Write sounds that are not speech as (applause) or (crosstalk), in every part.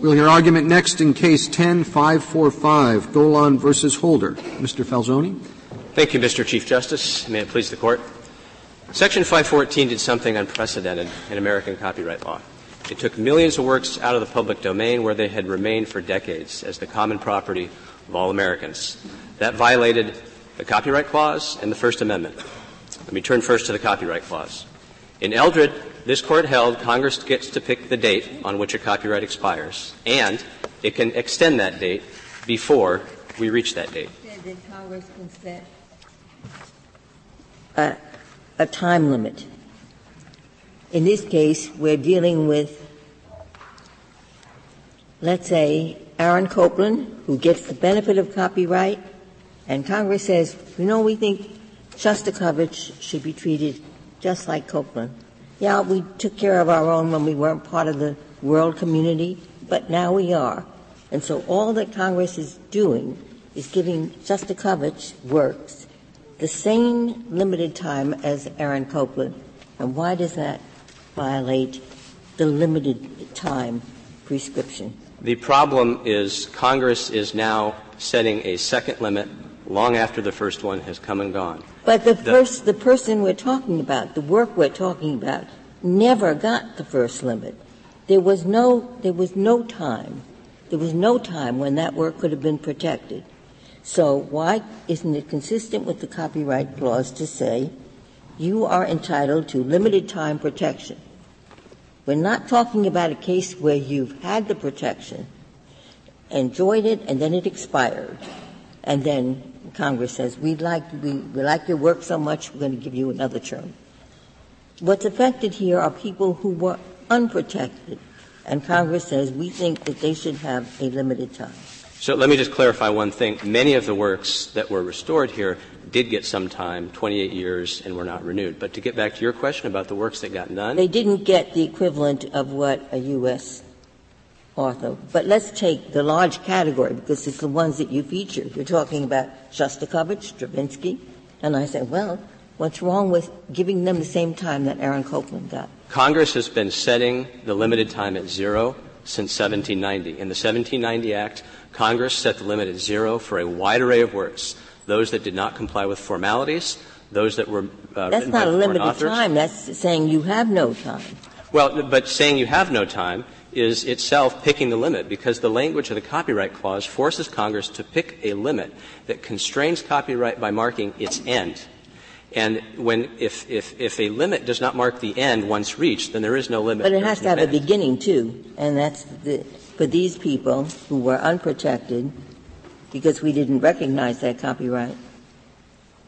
We'll hear argument next in case 10545, Golan versus Holder. Mr. Falzone. Thank you, Mr. Chief Justice. May it please the court. Section 514 did something unprecedented in American copyright law. It took millions of works out of the public domain where they had remained for decades as the common property of all Americans. That violated the Copyright Clause and the First Amendment. Let me turn first to the Copyright Clause. In Eldred, this court held Congress gets to pick the date on which a copyright expires, and it can extend that date before we reach that date. That Congress can set a, time limit. In this case, we're dealing with, let's say, Aaron Copland, who gets the benefit of copyright, and Congress says, you know, we think Shostakovich should be treated just like Copland. Yeah, we took care of our own when we weren't part of the world community, but now we are. And so all that Congress is doing is giving Shostakovich works the same limited time as Aaron Copland. And why does that violate the limited time prescription? The problem is Congress is now setting a second limit long after the first one has come and gone. But the, first, the person we're talking about, the work we're talking about, never got the first limit. There was no, there was no time. There was no time when that work could have been protected. So why isn't it consistent with the copyright clause to say you are entitled to limited time protection? We're not talking about a case where you've had the protection, enjoyed it, and then it expired. And then Congress says, we like, we, we like your work so much, we're going to give you another term. What's affected here are people who were unprotected. And Congress says, we think that they should have a limited time. So let me just clarify one thing. Many of the works that were restored here did get some time, 28 years, and were not renewed. But to get back to your question about the works that got none. They didn't get the equivalent of what a U.S. author. But let's take the large category because it's the ones that you feature. You're talking about Shostakovich, Stravinsky. And I say, well, what's wrong with giving them the same time that Aaron Copland got? Congress has been setting the limited time at zero since 1790. In the 1790 Act, Congress set the limit at zero for a wide array of works. Those that did not comply with formalities, those that were uh, That's not a limited authors. time. That's saying you have no time. Well, but saying you have no time is itself picking the limit because the language of the Copyright Clause forces Congress to pick a limit that constrains copyright by marking its end. And when, if, if, if a limit does not mark the end once reached, then there is no limit. But it has to have a beginning too. And that's the, for these people who were unprotected because we didn't recognize that copyright.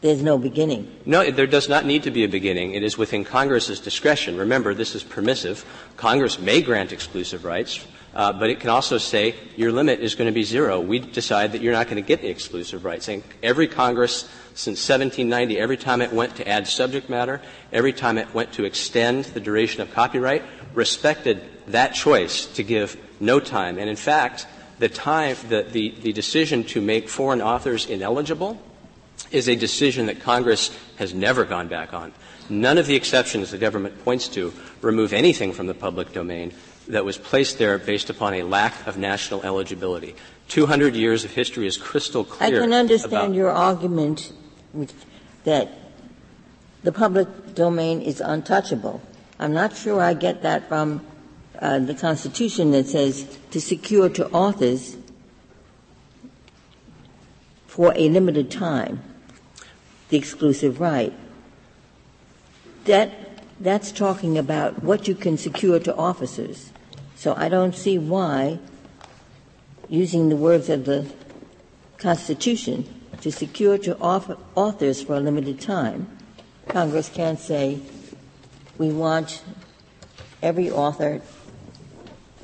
There's no beginning. No, there does not need to be a beginning. It is within Congress's discretion. Remember, this is permissive. Congress may grant exclusive rights, uh, but it can also say your limit is going to be zero. We decide that you're not going to get the exclusive rights. And every Congress since 1790, every time it went to add subject matter, every time it went to extend the duration of copyright, respected that choice to give no time. And in fact, the time, the, the, the decision to make foreign authors ineligible is a decision that Congress has never gone back on. None of the exceptions the government points to remove anything from the public domain that was placed there based upon a lack of national eligibility. 200 years of history is crystal clear. I can understand your argument that the public domain is untouchable. I'm not sure I get that from uh, the Constitution that says to secure to authors for a limited time the exclusive right. That, that's talking about what you can secure to officers. So I don't see why, using the words of the Constitution, to secure to authors for a limited time, Congress can't say, we want every author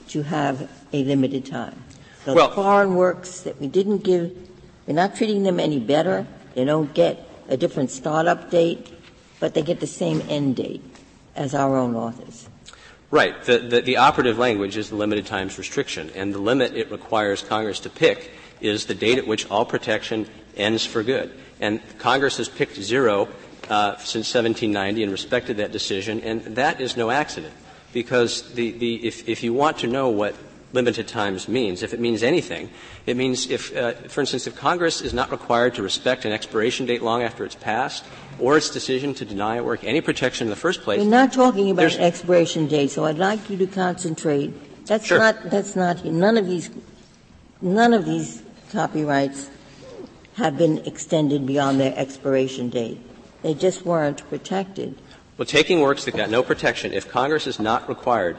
to have a limited time. So well, the foreign works that we didn't give, we're not treating them any better. They don't get a different startup date, but they get the same end date as our own authors. Right. The, the, the, operative language is the limited times restriction, and the limit it requires Congress to pick is the date at which all protection ends for good. And Congress has picked zero uh, since 1790 and respected that decision, and that is no accident. Because the, the, if, if you want to know what limited times means. If it means anything, it means if, uh, for instance, if Congress is not required to respect an expiration date long after it's passed, or its decision to deny at work any protection in the first place. We're not talking about expiration date, so I'd like you to concentrate. That's sure. not. That's not. None of these. None of these copyrights have been extended beyond their expiration date. They just weren't protected. Well, taking works that got no protection, if Congress is not required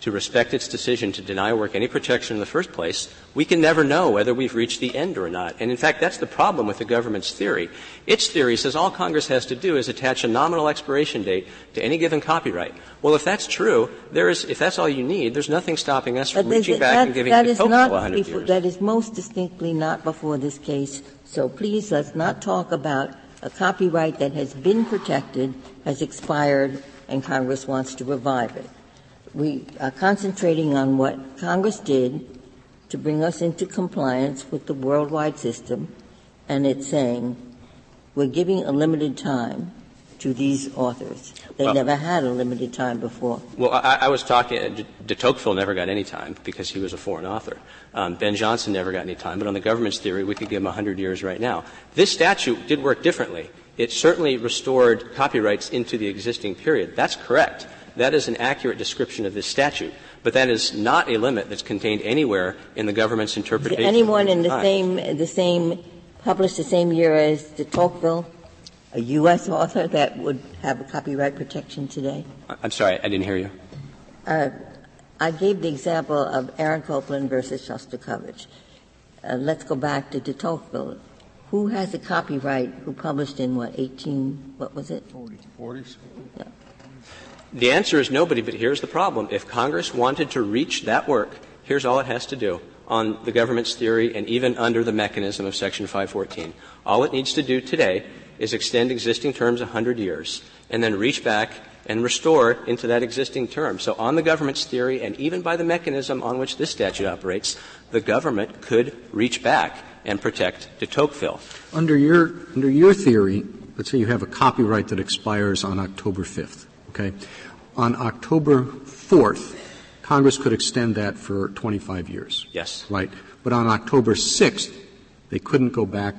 to respect its decision to deny work any protection in the first place, we can never know whether we've reached the end or not. And in fact, that's the problem with the government's theory. Its theory says all Congress has to do is attach a nominal expiration date to any given copyright. Well, if that's true, there is, if that's all you need, there's nothing stopping us from reaching back that, and giving that is not 100 before, years. That is most distinctly not before this case. So please let's not talk about a copyright that has been protected, has expired, and Congress wants to revive it we are concentrating on what Congress did to bring us into compliance with the worldwide system, and it's saying we're giving a limited time to these authors. They well, never had a limited time before. Well, I, I was talking, uh, de Tocqueville never got any time because he was a foreign author. Um, ben Jonson never got any time, but on the government's theory, we could give him 100 years right now. This statute did work differently. It certainly restored copyrights into the existing period. That's correct. That is an accurate description of this statute. But that is not a limit that's contained anywhere in the government's interpretation. anyone in the same, the same, published the same year as de Tocqueville, a U.S. author that would have a copyright protection today? I'm sorry, I didn't hear you. Uh, I gave the example of Aaron Copland versus Shostakovich. Uh, let's go back to de Tocqueville. Who has a copyright who published in what, 18, what was it? 40s. 40s. Yeah. The answer is nobody, but here's the problem. If Congress wanted to reach that work, here's all it has to do on the government's theory and even under the mechanism of Section 514. All it needs to do today is extend existing terms 100 years and then reach back and restore into that existing term. So on the government's theory and even by the mechanism on which this statute operates, the government could reach back and protect de Tocqueville. Under your, under your theory, let's say you have a copyright that expires on October 5th. Okay? On October 4th, Congress could extend that for 25 years. Yes. Right? But on October 6th, they couldn't go back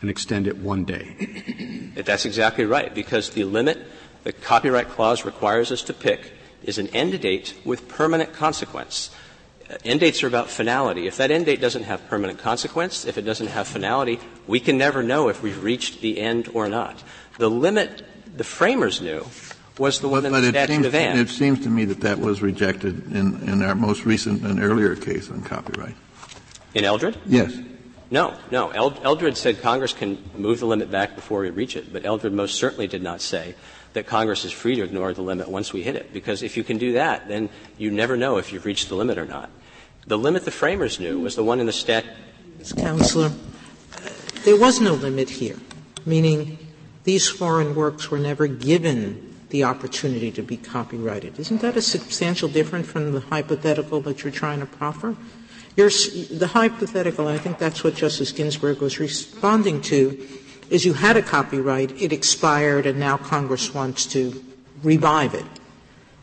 and extend it one day. That's exactly right, because the limit the Copyright Clause requires us to pick is an end date with permanent consequence. Uh, end dates are about finality. If that end date doesn't have permanent consequence, if it doesn't have finality, we can never know if we've reached the end or not. The limit the framers knew was the one but, in the statute of Anne. It seems to me that that was rejected in, in our most recent and earlier case on copyright. In Eldred? Yes. No, no. Eldred said Congress can move the limit back before we reach it, but Eldred most certainly did not say that Congress is free to ignore the limit once we hit it, because if you can do that, then you never know if you've reached the limit or not. The limit the framers knew was the one in the statute. Counselor, there was no limit here, meaning these foreign works were never given the opportunity to be copyrighted. Isn't that a substantial difference from the hypothetical that you're trying to proffer? You're, the hypothetical, I think that's what Justice Ginsburg was responding to, is you had a copyright, it expired, and now Congress wants to revive it.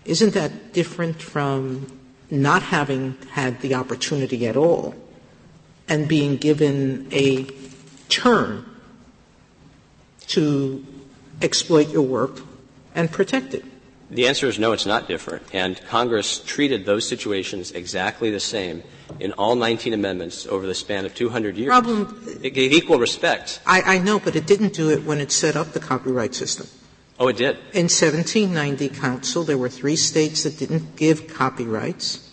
Isn't that different from not having had the opportunity at all and being given a term to exploit your work and protect it? The answer is no, it's not different. And Congress treated those situations exactly the same in all 19 amendments over the span of 200 years. Problem, it gave equal respect. I, I know, but it didn't do it when it set up the copyright system. Oh, it did. In 1790 Counsel, there were three states that didn't give copyrights.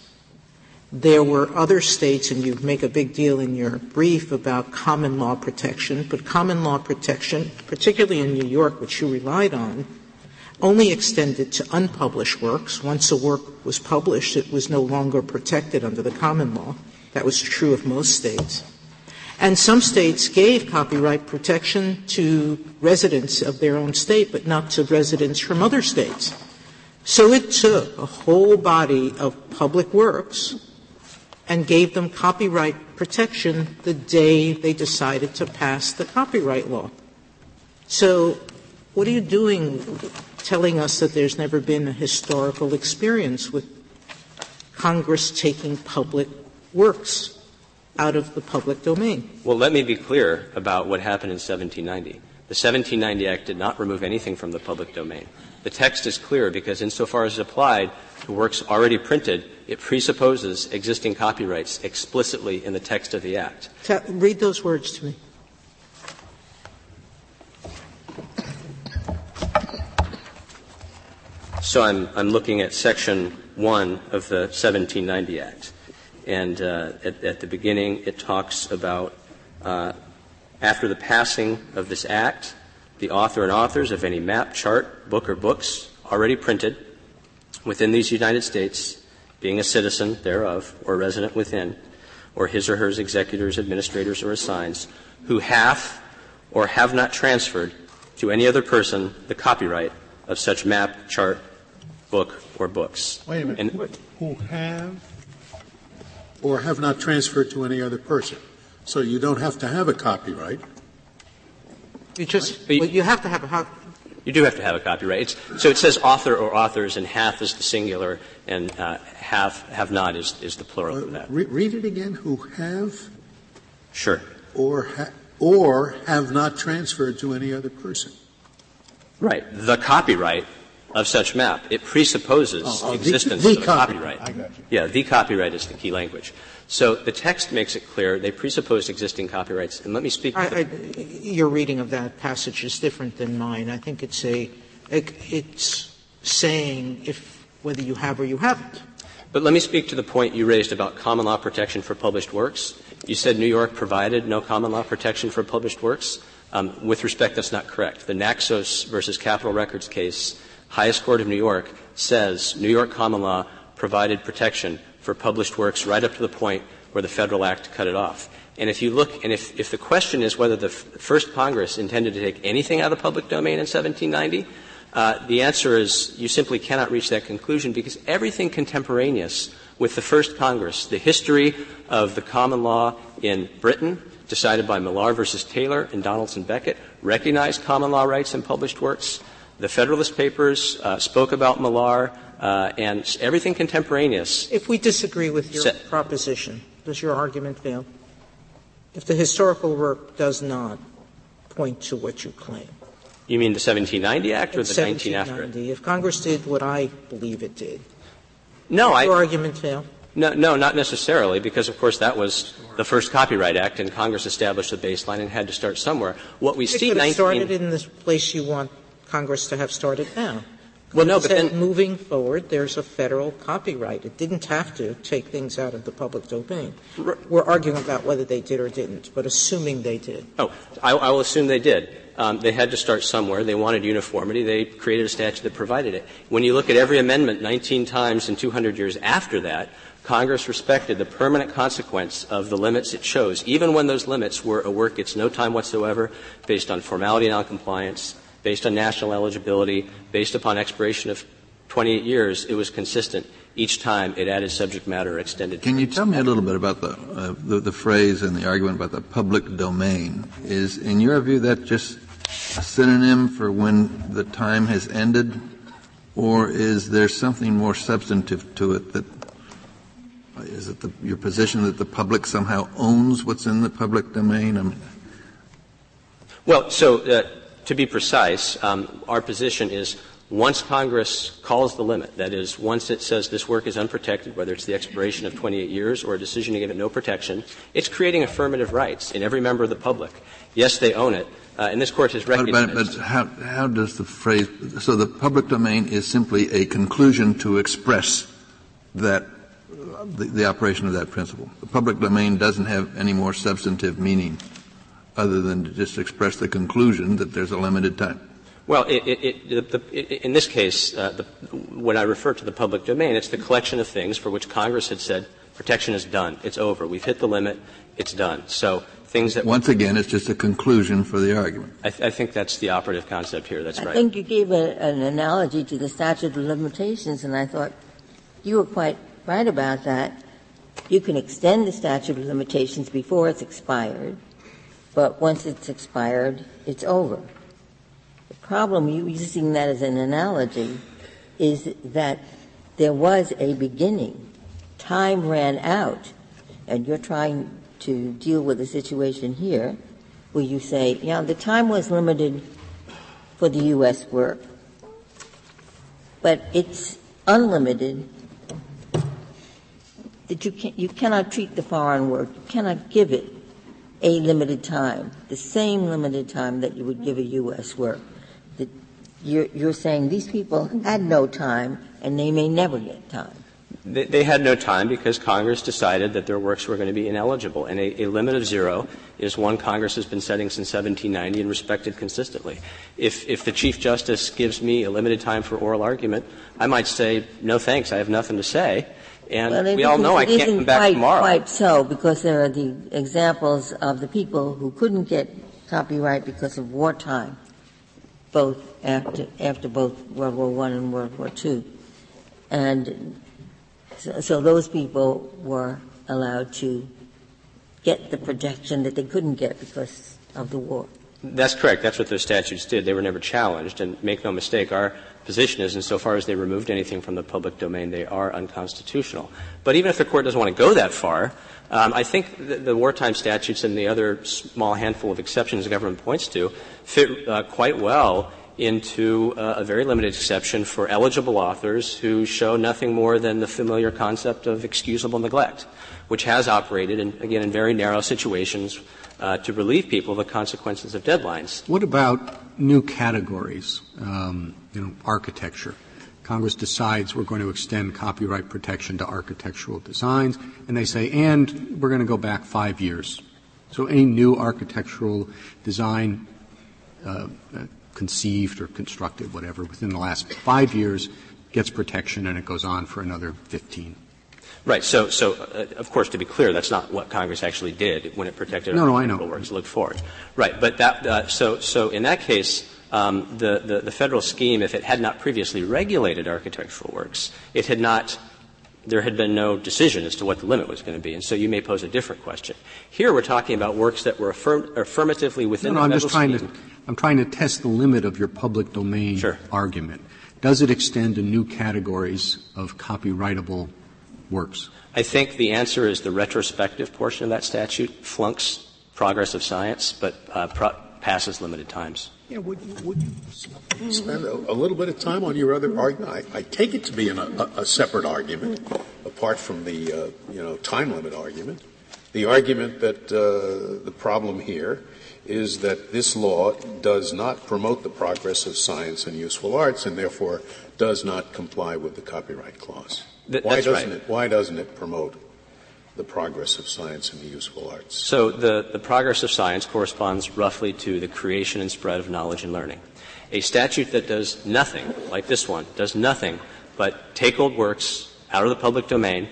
There were other states, and you make a big deal in your brief about common law protection, but common law protection, particularly in New York, which you relied on, only extended to unpublished works. Once a work was published, it was no longer protected under the common law. That was true of most states. And some states gave copyright protection to residents of their own state, but not to residents from other states. So it took a whole body of public works and gave them copyright protection the day they decided to pass the copyright law. So what are you doing telling us that there's never been a historical experience with Congress taking public works out of the public domain. Well, let me be clear about what happened in 1790. The 1790 Act did not remove anything from the public domain. The text is clear because insofar as it applied to works already printed, it presupposes existing copyrights explicitly in the text of the Act. Read those words to me. So I'm, I'm looking at Section 1 of the 1790 Act. And uh, at, at, the beginning, it talks about uh, after the passing of this Act, the author and authors of any map, chart, book, or books already printed within these United States, being a citizen thereof or resident within, or his or her executors, administrators, or assigns, who have or have not transferred to any other person the copyright of such map, chart, book, or books. Wait a minute. And, who have or have not transferred to any other person. So you don't have to have a copyright. You just But you- well, you have to have a You do have to have a copyright. It's, so it says author or authors, and half is the singular, and uh, have have not is, is the plural of that. Re- read it again. Who have Sure. or ha- or have not transferred to any other person. Right. The copyright of such map. It presupposes Oh, oh, the- existence the of the copyright. copyright. I got you. Yeah, the copyright is the key language. So the text makes it clear they presuppose existing copyrights. And let me speak. I, I, your reading of that passage is different than mine. I think it's a, it, it's saying if whether you have or you haven't. But let me speak to the point you raised about common law protection for published works. You said New York provided no common law protection for published works. Um, with respect, that's not correct. The Naxos versus Capitol Records case, highest court of New York, says New York common law provided protection for published works right up to the point where the Federal Act cut it off. And if you look, and if, if the question is whether the first Congress intended to take anything out of the public domain in 1790, uh, the answer is you simply cannot reach that conclusion because everything contemporaneous with the first Congress, the history of the common law in Britain, decided by Millar versus Taylor and Donaldson Beckett, recognized common law rights in published works. The Federalist Papers uh, spoke about Millar, uh, and everything contemporaneous. If we disagree with your Set- proposition, does your argument fail? If the historical work does not point to what you claim, You mean the 1790 Act or the 19 after it? if Congress did what I believe it did, No, I, your argument fail? No, no, not necessarily, because of course that was the first Copyright Act, and Congress established the baseline and had to start somewhere. What we It see could have 19 started in the place you want Congress to have started now. Well, no, but then moving forward, there's a federal copyright. It didn't have to take things out of the public domain. We're arguing about whether they did or didn't, but assuming they did. oh, I, I will assume they did. Um, they had to start somewhere. They wanted uniformity. They created a statute that provided it. When you look at every amendment 19 times in 200 years after that, Congress respected the permanent consequence of the limits it chose, even when those limits were a work its no time whatsoever, based on formality and noncompliance, based on national eligibility, based upon expiration of 28 years, it was consistent. Each time it added subject matter or extended. Can you tell me a little bit about the, uh, the, the phrase and the argument about the public domain? Is, in your view, that just a synonym for when the time has ended, or is there something more substantive to it that is it the, your position that the public somehow owns what's in the public domain? I mean, Well, so uh, to be precise, um, our position is once Congress calls the limit, that is, once it says this work is unprotected, whether it's the expiration of 28 years or a decision to give it no protection, it's creating affirmative rights in every member of the public. Yes, they own it, uh, and this court has recognized. but, but how, how does the phrase, so the public domain is simply a conclusion to express that, uh, the, the operation of that principle. The public domain doesn't have any more substantive meaning other than to just express the conclusion that there's a limited time. Well, it, it, it, the, the, in this case, uh, the, when I refer to the public domain, it's the collection of things for which Congress had said protection is done, it's over, we've hit the limit, it's done. So things that Once again, it's just a conclusion for the argument. I, th- I think that's the operative concept here. That's I right. I think you gave a, an analogy to the statute of limitations, and I thought you were quite right about that. You can extend the statute of limitations before it's expired, but once it's expired, it's over. The problem, you using that as an analogy, is that there was a beginning. Time ran out, and you're trying to deal with a situation here where you say, yeah, the time was limited for the U.S. work, but it's unlimited that you, can, you cannot treat the foreign work, you cannot give it a limited time, the same limited time that you would give a U.S. work. You're saying these people had no time and they may never get time. They, they, had no time because Congress decided that their works were going to be ineligible. And a, a, limit of zero is one Congress has been setting since 1790 and respected consistently. If, if the Chief Justice gives me a limited time for oral argument, I might say, no thanks, I have nothing to say. And well, we all know I can't come back quite, tomorrow. Quite so, because there are the examples of the people who couldn't get copyright because of wartime, both after after both World War One and World War Two, and so, so those people were allowed to get the protection that they couldn't get because of the war. That's correct. That's what those statutes did. They were never challenged. And make no mistake, our position is, insofar as they removed anything from the public domain, they are unconstitutional. But even if the court doesn't want to go that far, um, I think the, the, wartime statutes and the other small handful of exceptions the government points to fit uh, quite well into uh, a very limited exception for eligible authors who show nothing more than the familiar concept of excusable neglect, which has operated, in, again, in very narrow situations uh, to relieve people of the consequences of deadlines. What about new categories? Um, you know, architecture. Congress decides we're going to extend copyright protection to architectural designs, and they say, and we're going to go back five years. So any new architectural design uh, conceived or constructed, whatever, within the last five years gets protection, and it goes on for another 15. Right. So, so uh, of course, to be clear, that's not what Congress actually did when it protected no, no, I know. works. Look forward. Right. But that, uh, so, so in that case, um, the, the, the federal scheme, if it had not previously regulated architectural works, it had not there had been no decision as to what the limit was going to be, and so you may pose a different question. Here, we're talking about works that were affirm- affirmatively within no, no, the I'm just trying scheme. to I'm trying to test the limit of your public domain sure. argument. Does it extend to new categories of copyrightable works? I think the answer is the retrospective portion of that statute flunks progress of science, but uh, pro- passes limited times. Yeah, would you, would you spend a, a, little bit of time on your other argument? I, I take it to be an, a, a, separate argument, apart from the uh, you know time limit argument. The argument that uh, the problem here is that this law does not promote the progress of science and useful arts, and therefore does not comply with the copyright clause. Th- why doesn't right. it? Why doesn't it promote the progress of science and the useful arts? So the, the progress of science corresponds roughly to the creation and spread of knowledge and learning. A statute that does nothing, like this one, does nothing but take old works out of the public domain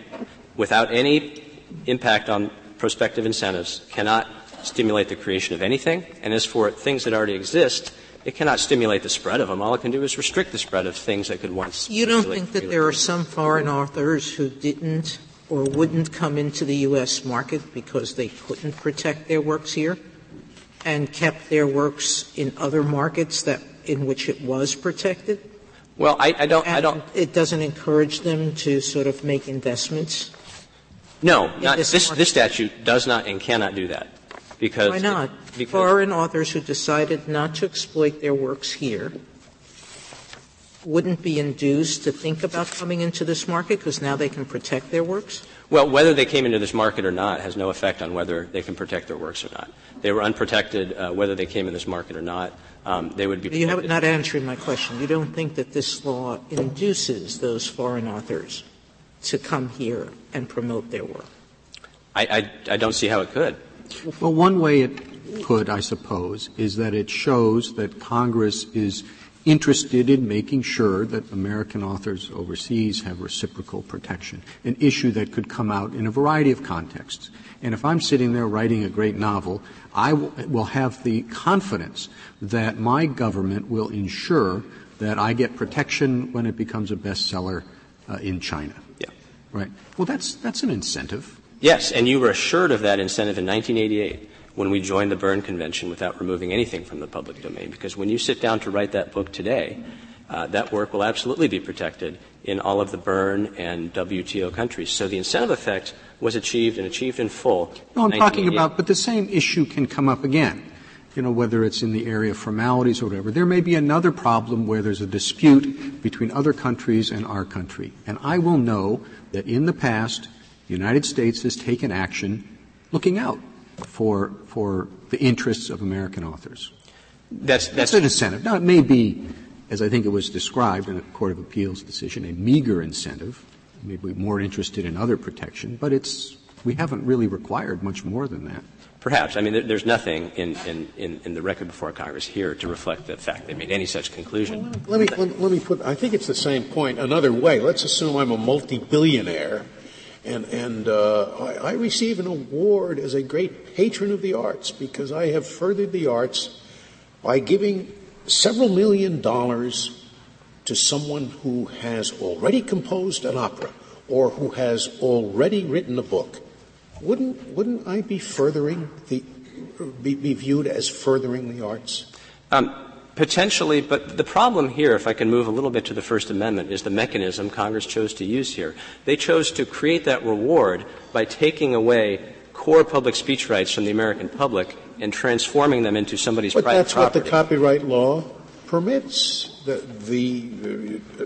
without any impact on prospective incentives cannot stimulate the creation of anything. And as for things that already exist, it cannot stimulate the spread of them. All it can do is restrict the spread of things that could once. You don't think that there are some foreign authors who didn't or wouldn't come into the U.S. market because they couldn't protect their works here and kept their works in other markets that in which it was protected? Well, I, I don't. And I don't. It doesn't encourage them to sort of make investments. No, not, this, this, this statute does not and cannot do that. Because Why not? It, because Foreign authors who decided not to exploit their works here wouldn't be induced to think about coming into this market because now they can protect their works? Well, whether they came into this market or not has no effect on whether they can protect their works or not. They were unprotected uh, whether they came in this market or not. Um, they would be. You have not answering my question. You don't think that this law induces those foreign authors to come here and promote their work? I, I, I don't see how it could. Well, one way it could, I suppose, is that it shows that Congress is interested in making sure that American authors overseas have reciprocal protection, an issue that could come out in a variety of contexts. And if I'm sitting there writing a great novel, I w- will have the confidence that my government will ensure that I get protection when it becomes a bestseller uh, in China. Yeah. Right. Well, that's that's an incentive. Yes, and you were assured of that incentive in 1988 when we joined the Berne Convention without removing anything from the public domain. Because when you sit down to write that book today, uh, that work will absolutely be protected in all of the Berne and WTO countries. So the incentive effect was achieved and achieved in full. No, I'm talking about, but the same issue can come up again. You know, whether it's in the area of formalities or whatever. There may be another problem where there's a dispute between other countries and our country. And I will know that in the past, the United States has taken action looking out for, for the interests of American authors. That's, that's, that's an incentive. Now, it may be as I think it was described in a Court of Appeals decision, a meager incentive. Maybe more interested in other protection, but it's we haven't really required much more than that. Perhaps. I mean, there's nothing in, in, in, the record before Congress here to reflect the fact they made any such conclusion. Well, let, me, let, let, me put, I think it's the same point another way. Let's assume I'm a multi-billionaire and, and uh, I, I receive an award as a great patron of the arts because I have furthered the arts by giving several million dollars to someone who has already composed an opera or who has already written a book, wouldn't, wouldn't I be furthering the, be, be viewed as furthering the arts? Um, potentially, but the problem here, if I can move a little bit to the First Amendment, is the mechanism Congress chose to use here. They chose to create that reward by taking away core public speech rights from the American public and transforming them into somebody's but private that's property. That's what the copyright law permits, the, the uh,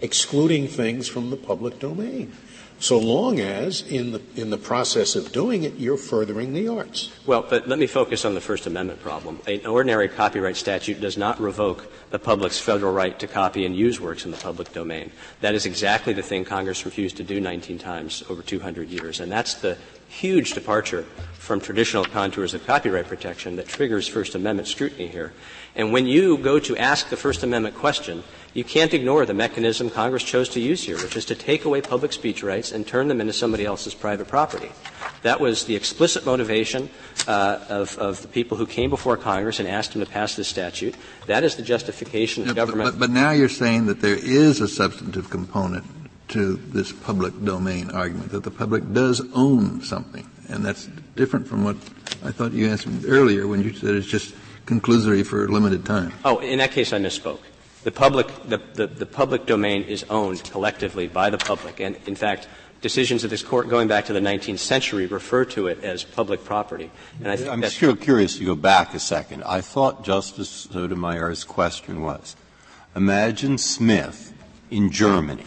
excluding things from the public domain. So long as, in the, in the process of doing it, you're furthering the arts. Well, but let me focus on the First Amendment problem. An ordinary copyright statute does not revoke the public's federal right to copy and use works in the public domain. That is exactly the thing Congress refused to do 19 times over 200 years. And that's the huge departure from traditional contours of copyright protection that triggers First Amendment scrutiny here. And when you go to ask the First Amendment question, you can't ignore the mechanism Congress chose to use here, which is to take away public speech rights and turn them into somebody else's private property. That was the explicit motivation uh, of, of, the people who came before Congress and asked them to pass this statute. That is the justification of yeah, government. But, but, but now you're saying that there is a substantive component to this public domain argument, that the public does own something. And that's different from what I thought you answered earlier when you said it's just conclusory for a limited time. Oh, in that case I misspoke. The public, the, the, the public domain is owned collectively by the public. And in fact, decisions of this court going back to the 19th century refer to it as public property. And I think I'm still curious to go back a second. I thought Justice Sotomayor's question was, imagine Smith in Germany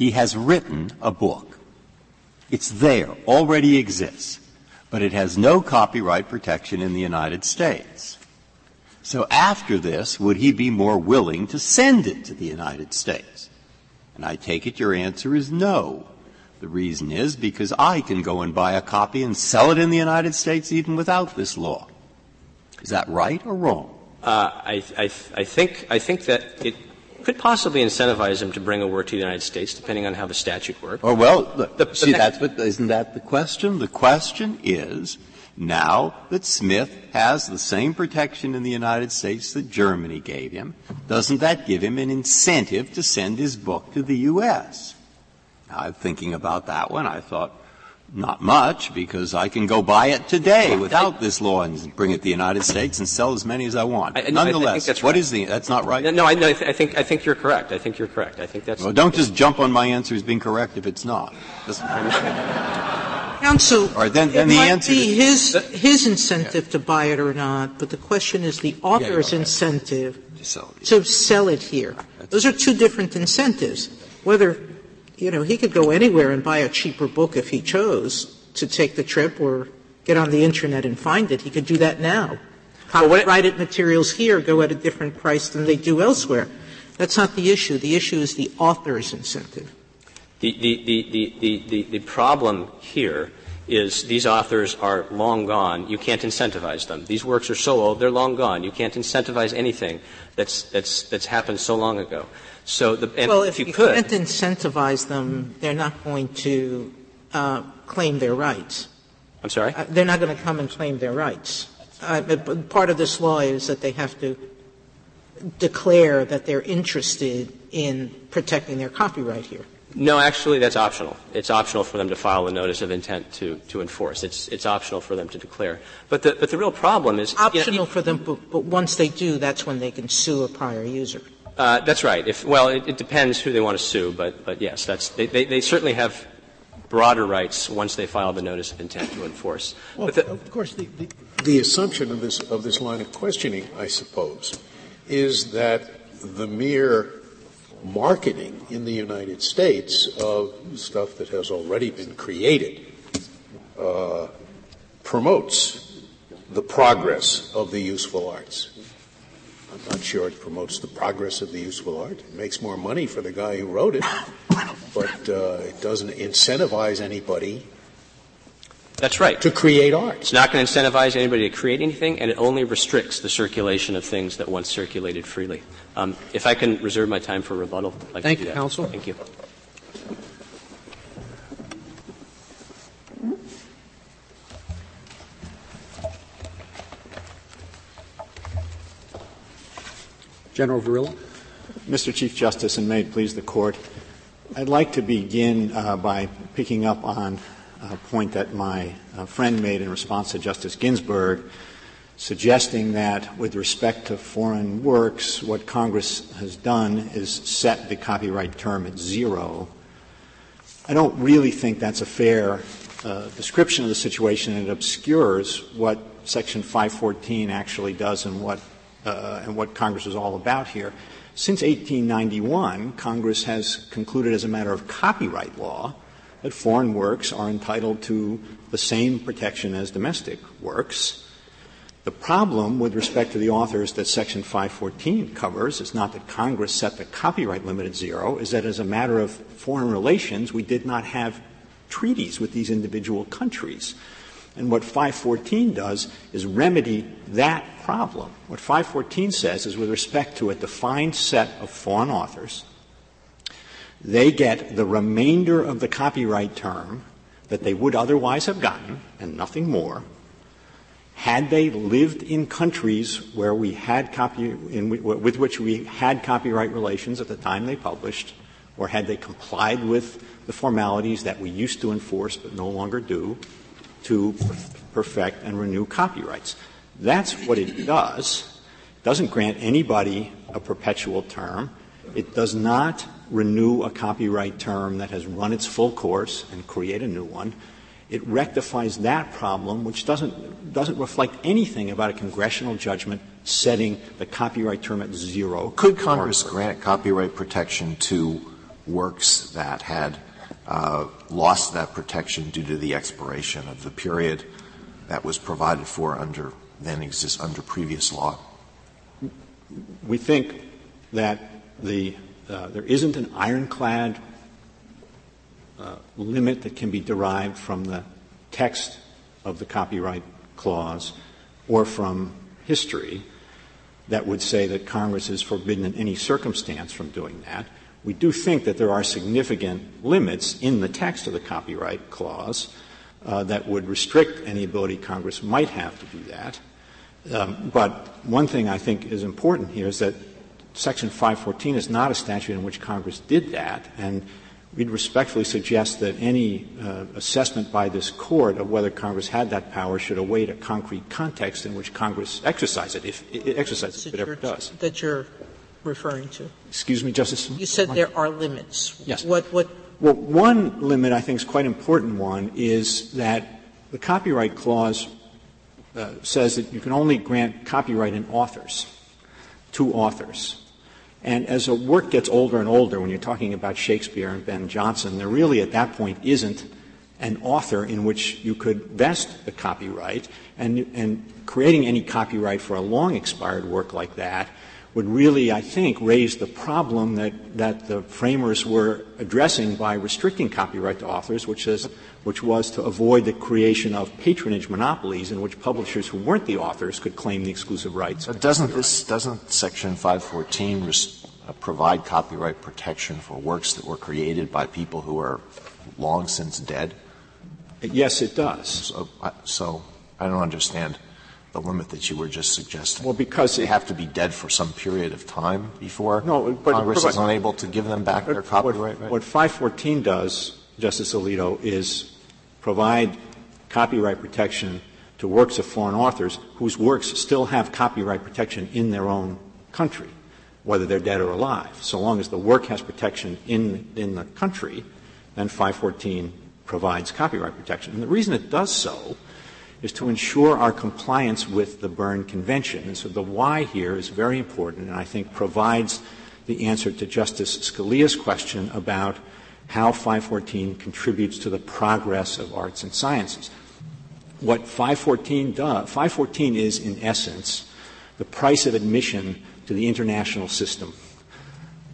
he has written a book. It's there, already exists, but it has no copyright protection in the United States. So after this, would he be more willing to send it to the United States? And I take it your answer is no. The reason is because I can go and buy a copy and sell it in the United States even without this law. Is that right or wrong? Uh, I, I, I, think, I think that it could possibly incentivize him to bring a work to the United States, depending on how the statute works. Oh well, the, the, see, that's what isn't that the question? The question is now that Smith has the same protection in the United States that Germany gave him, doesn't that give him an incentive to send his book to the U.S.? I'm thinking about that one, I thought, not much, because I can go buy it today without this law and bring it to the United States and sell as many as I want. I, Nonetheless, I what is the? That's not right. No, I, I, think I think you're correct. I think you're correct. I think that's. Well, don't just jump on my answer as being correct if it's not. Counsel, All right, then, then it the might answer be his his incentive yeah. to buy it or not, but the question is the author's yeah, incentive to sell it here. Those are two different incentives. Whether you know, he could go anywhere and buy a cheaper book if he chose to take the trip or get on the internet and find it. He could do that now. Copyrighted materials here go at a different price than they do elsewhere. That's not the issue. The issue is the author's incentive. The, the, the, the, the, the problem here is these authors are long gone. You can't incentivize them. These works are so old, they're long gone. You can't incentivize anything that's, that's, that's happened so long ago. So the, well, if, if you, you could, can't incentivize them, they're not going to uh, claim their rights. I'm sorry. Uh, they're not going to come and claim their rights. Uh, part of this law is that they have to declare that they're interested in protecting their copyright here. No, actually, that's optional. It's optional for them to file a notice of intent to, to enforce. It's, it's optional for them to declare. But the, but the real problem is optional you know, for them. But, but once they do, that's when they can sue a prior user. Uh, that's right. If, well, it, it, depends who they want to sue, but, but yes, that's, they, they, they, certainly have broader rights once they file the notice of intent to enforce. Well, the, of course, the, the, the assumption of this, of this line of questioning, I suppose, is that the mere marketing in the United States of stuff that has already been created uh, promotes the progress of the useful arts. I'm not sure it promotes the progress of the useful art. It makes more money for the guy who wrote it, (laughs) but uh, it doesn't incentivize anybody that's right. To create art. It's not going to incentivize anybody to create anything, and it only restricts the circulation of things that once circulated freely. Um, if I can reserve my time for rebuttal, I'd like Thank to do you, that. counsel. Thank you. General Verrilli. Mr. Chief Justice, and may it please the Court, I'd like to begin uh, by picking up on a point that my uh, friend made in response to Justice Ginsburg, suggesting that with respect to foreign works, what Congress has done is set the copyright term at zero. I don't really think that's a fair uh, description of the situation. and It obscures what Section 514 actually does and what uh, and what Congress is all about here. Since 1891, Congress has concluded as a matter of copyright law that foreign works are entitled to the same protection as domestic works. The problem with respect to the authors that Section 514 covers is not that Congress set the copyright limit at zero, is that as a matter of foreign relations, we did not have treaties with these individual countries. And what 514 does is remedy that problem. What 514 says is with respect to a defined set of foreign authors, they get the remainder of the copyright term that they would otherwise have gotten, and nothing more, had they lived in countries where we had copy, with which we had copyright relations at the time they published, or had they complied with the formalities that we used to enforce but no longer do to perfect and renew copyrights. That's what it does. It doesn't grant anybody a perpetual term. It does not renew a copyright term that has run its full course and create a new one. It rectifies that problem, which doesn't, doesn't reflect anything about a congressional judgment setting the copyright term at zero. Could Congress grant copyright protection to works that had uh, lost that protection due to the expiration of the period that was provided for under then exists under previous law? We think that the uh, there isn't an ironclad uh, limit that can be derived from the text of the copyright clause or from history that would say that Congress is forbidden in any circumstance from doing that. We do think that there are significant limits in the text of the copyright clause uh, that would restrict any ability Congress might have to do that. Um, but one thing I think is important here is that Section 514 is not a statute in which Congress did that, and we'd respectfully suggest that any uh, assessment by this court of whether Congress had that power should await a concrete context in which Congress exercised it, if it exercises it, if it ever does. That you're referring to. Excuse me, Justice. You said there are limits. Yes. What? What? Well, one limit I think is quite important. One is that the Copyright Clause uh, says that you can only grant copyright in authors, to authors. And as a work gets older and older, when you're talking about Shakespeare and Ben Jonson, there really at that point isn't an author in which you could vest the copyright, and, and creating any copyright for a long expired work like that would really, I think, raise the problem that, that the framers were addressing by restricting copyright to authors, which is which was to avoid the creation of patronage monopolies in which publishers who weren't the authors could claim the exclusive rights. But doesn't this doesn't Section 514 res- uh, provide copyright protection for works that were created by people who are long since dead? Yes, it does. So, so I don't understand the limit that you were just suggesting? Well, because they have to be dead for some period of time before no, but, Congress but, is unable to give them back their copyright. What, right? what 514 does, Justice Alito, is provide copyright protection to works of foreign authors whose works still have copyright protection in their own country. whether they're dead or alive. So long as the work has protection in, in the country, then 514 provides copyright protection. And the reason it does so is to ensure our compliance with the Berne Convention. And so the why here is very important and I think provides the answer to Justice Scalia's question about how 514 contributes to the progress of arts and sciences. What 514 does, 514 is in essence the price of admission to the international system.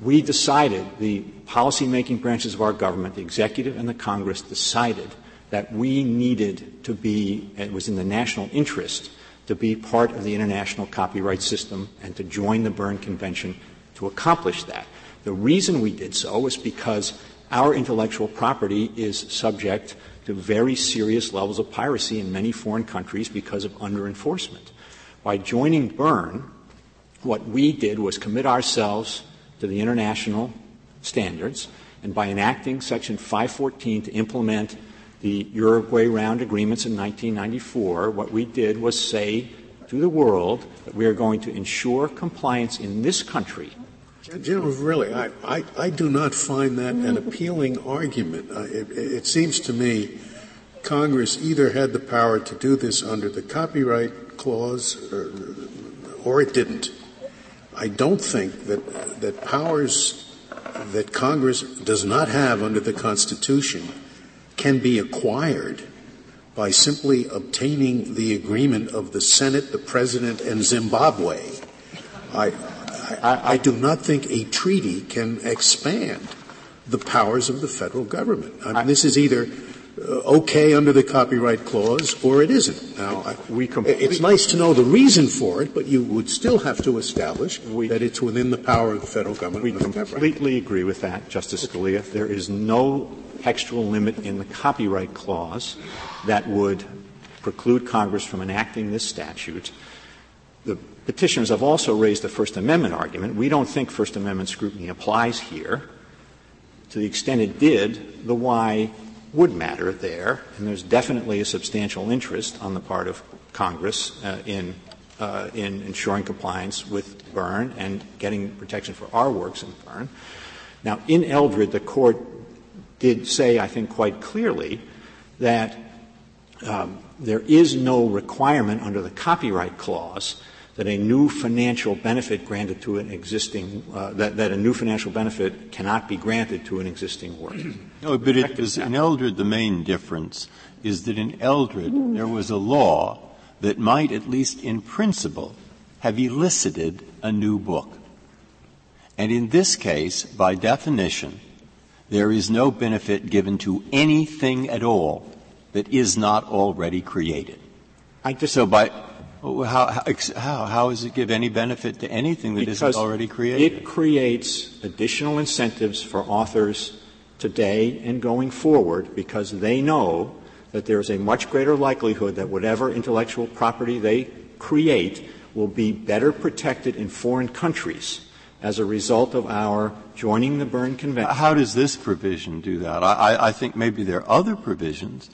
We decided, the policy-making branches of our government, the executive and the Congress decided that we needed to be, it was in the national interest, to be part of the international copyright system and to join the Berne Convention to accomplish that. The reason we did so was because our intellectual property is subject to very serious levels of piracy in many foreign countries because of under-enforcement. By joining Berne, what we did was commit ourselves to the international standards, and by enacting Section 514 to implement the Uruguay Round agreements in 1994, what we did was say to the world that we are going to ensure compliance in this country. General, really, I, I, I do not find that an appealing argument. Uh, it, it seems to me Congress either had the power to do this under the Copyright Clause or, or it didn't. I don't think that, that powers that Congress does not have under the Constitution can be acquired by simply obtaining the agreement of the Senate, the President, and Zimbabwe. I, I, I do not think a treaty can expand the powers of the federal government. I mean, this is either uh, okay under the Copyright Clause or it isn't. Now, I, we it's nice to know the reason for it, but you would still have to establish we, that it's within the power of the federal government. We completely agree with that, Justice Scalia. There is no textual limit in the Copyright Clause that would preclude Congress from enacting this statute. The petitioners have also raised the First Amendment argument. We don't think First Amendment scrutiny applies here. To the extent it did, the why would matter there, and there's definitely a substantial interest on the part of Congress uh, in uh, in ensuring compliance with Berne and getting protection for our works in Berne. Now, in Eldred, the court did say, I think, quite clearly that um, there is no requirement under the Copyright Clause that a new financial benefit granted to an existing uh, that, that a new financial benefit cannot be granted to an existing work. (clears throat) No, but it is in Eldred the main difference is that in Eldred there was a law that might, at least in principle, have elicited a new book. And in this case, by definition, there is no benefit given to anything at all that is not already created. so by oh, how, how, how does it give any benefit to anything that not already created? It creates additional incentives for authors today and going forward because they know that there is a much greater likelihood that whatever intellectual property they create will be better protected in foreign countries as a result of our joining the Berne Convention. How does this provision do that? I, I think maybe there are other provisions,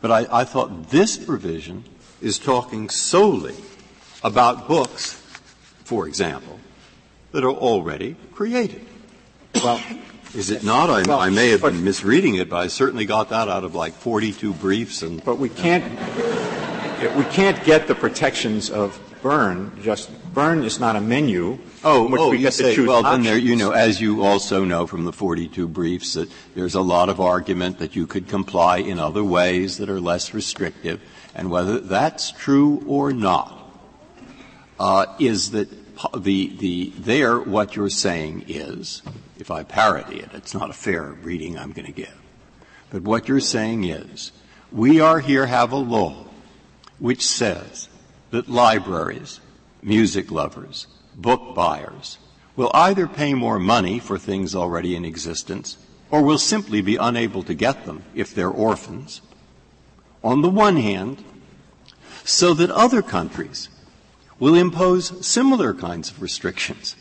but I, I thought this provision is talking solely about books, for example, that are already created. Well, is it not? I, well, I may have been misreading it, but I certainly got that out of like 42 briefs and. But we can't. we can't get the protections of Berne. Just Berne is not a menu. Oh, which oh, we you say, well, options. then there, you know, as you also know from the 42 briefs, that there's a lot of argument that you could comply in other ways that are less restrictive and whether that's true or not, uh, is that the, the, there what you're saying is, if I parody it, it's not a fair reading I'm going to give, but what you're saying is, we are here have a law which says that libraries, music lovers, book buyers will either pay more money for things already in existence or will simply be unable to get them if they're orphans on the one hand, so that other countries will impose similar kinds of restrictions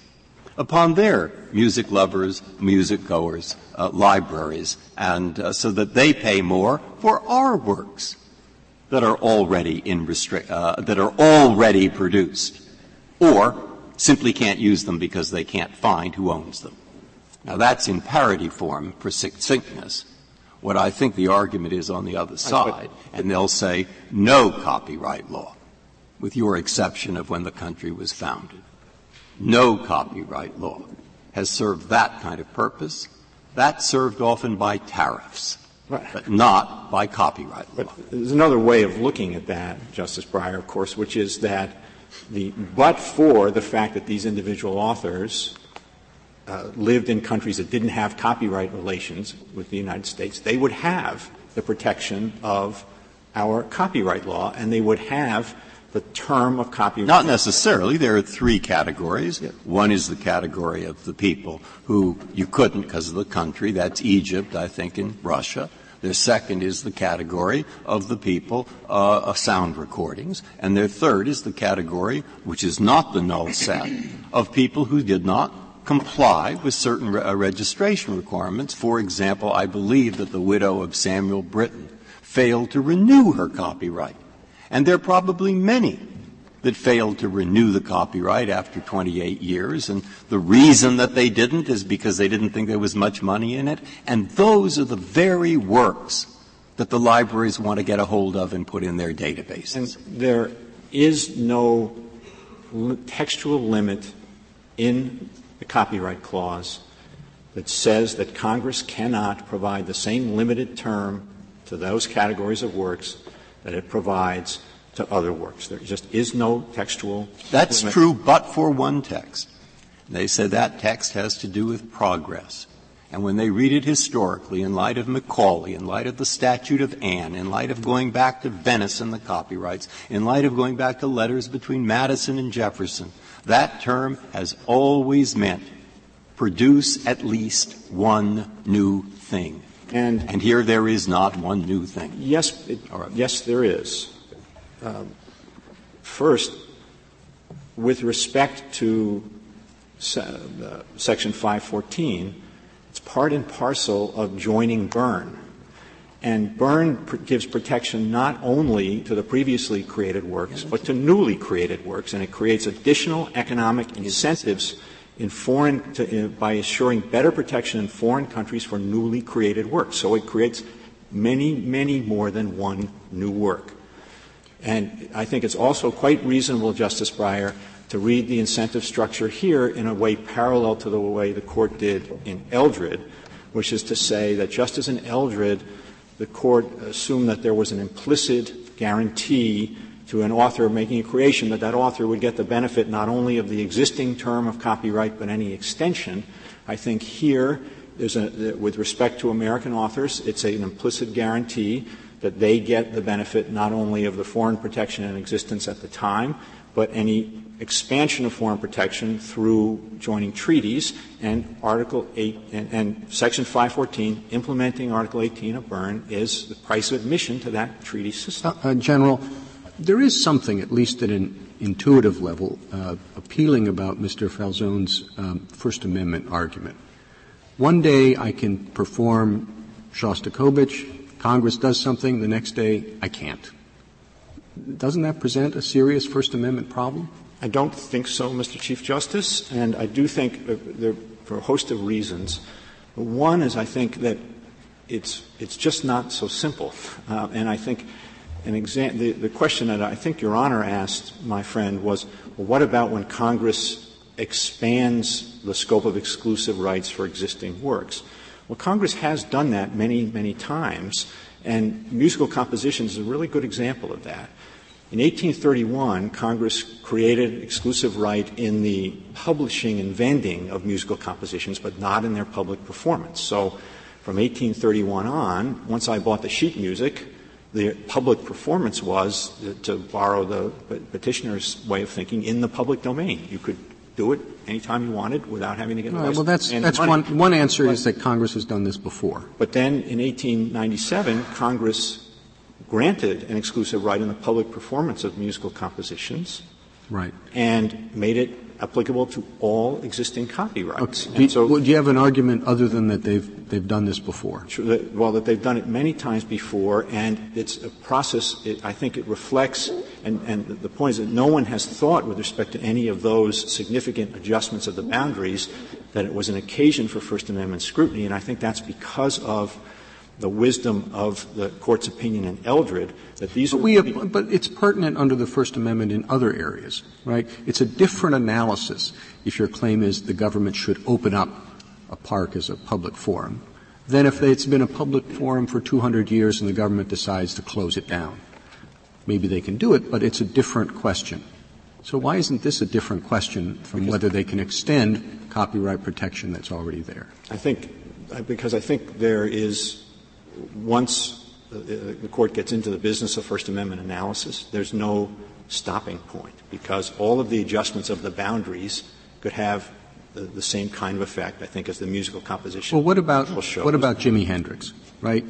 upon their music lovers, music goers, uh, libraries, and uh, so that they pay more for our works that are already in restrict, uh, that are already produced, or simply can't use them because they can't find who owns them. Now, that's in parity form for succinctness. What I think the argument is on the other side, and they'll say no copyright law, with your exception of when the country was founded. No copyright law has served that kind of purpose. That's served often by tariffs, but not by copyright law. But there's another way of looking at that, Justice Breyer, of course, which is that the but for the fact that these individual authors uh, lived in countries that didn't have copyright relations with the United States, they would have the protection of our copyright law, and they would have the term of copyright. Not necessarily. There are three categories. Yeah. One is the category of the people who you couldn't because of the country. That's Egypt, I think, and Russia. Their second is the category of the people uh, of sound recordings, and their third is the category, which is not the null set, of people who did not comply with certain re- uh, registration requirements. For example, I believe that the widow of Samuel Britton failed to renew her copyright, and there are probably many that failed to renew the copyright after 28 years, and the reason that they didn't is because they didn't think there was much money in it. And those are the very works that the libraries want to get a hold of and put in their databases. And there is no textual limit in the Copyright Clause that says that Congress cannot provide the same limited term to those categories of works that it provides to other works. There just is no textual. That's limit. true, but for one text. They said that text has to do with progress. And when they read it historically, in light of Macaulay, in light of the Statute of Anne, in light of going back to Venice and the copyrights, in light of going back to letters between Madison and Jefferson, that term has always meant produce at least one new thing. And, and here there is not one new thing. Yes, it, right. yes, there is. Um, first, with respect to se- uh, Section 514, it's part and parcel of joining Berne. And Berne pr- gives protection not only to the previously created works, but to newly created works, and it creates additional economic incentives in foreign to, uh, by assuring better protection in foreign countries for newly created works. So it creates many, many more than one new work. And I think it's also quite reasonable, Justice Breyer, to read the incentive structure here in a way parallel to the way the court did in Eldred, which is to say that just as in Eldred, the court assumed that there was an implicit guarantee to an author making a creation that that author would get the benefit not only of the existing term of copyright but any extension. I think here, with respect to American authors, it's an implicit guarantee that they get the benefit not only of the foreign protection in existence at the time, but any expansion of foreign protection through joining treaties and Article 8 and, and, Section 514 implementing Article 18 of Berne is the price of admission to that treaty system. Uh, uh, General, there is something, at least at an intuitive level, uh, appealing about Mr. Falzone's um, First Amendment argument. One day I can perform Shostakovich Congress does something, the next day, I can't. Doesn't that present a serious First Amendment problem? I don't think so, Mr. Chief Justice, and I do think there, for a host of reasons. One is I think that it's, it's just not so simple. Uh, and I think an exa- the, the question that I think Your Honor asked my friend was, well, what about when Congress expands the scope of exclusive rights for existing works? Well, Congress has done that many, many times, and musical composition is a really good example of that. In 1831, Congress created exclusive right in the publishing and vending of musical compositions, but not in their public performance. So from 1831 on, once I bought the sheet music, the public performance was, to borrow the petitioner's way of thinking, in the public domain. You could do it anytime you wanted without having to get a license. Well, that's, that's one, one answer but, is that Congress has done this before. But then in 1897, Congress granted an exclusive right in the public performance of musical compositions. Right. And made it applicable to all existing copyrights. Okay. Do, you, so, well, do you have an argument other than that they've they've done this before? That, well, that they've done it many times before, and it's a process. It, I think it reflects, and, and the point is that no one has thought, with respect to any of those significant adjustments of the boundaries, that it was an occasion for First Amendment scrutiny, and I think that's because of the wisdom of the court's opinion in Eldred that these but, we have, but it's pertinent under the First Amendment in other areas, right? It's a different analysis if your claim is the government should open up a park as a public forum than if it's been a public forum for 200 years and the government decides to close it down. Maybe they can do it, but it's a different question. So why isn't this a different question from because whether they can extend copyright protection that's already there? I think because I think there is once uh, uh, the court gets into the business of First Amendment analysis, there's no stopping point because all of the adjustments of the boundaries could have the, the same kind of effect, I think, as the musical composition. Well, what about what about Jimi Hendrix? Right?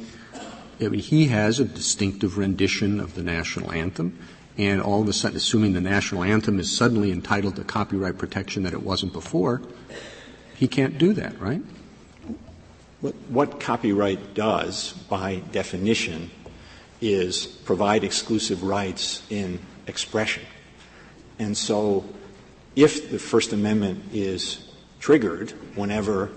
I mean, he has a distinctive rendition of the national anthem, and all of a sudden, assuming the national anthem is suddenly entitled to copyright protection that it wasn't before, he can't do that, right? What copyright does, by definition, is provide exclusive rights in expression. And so, if the First Amendment is triggered whenever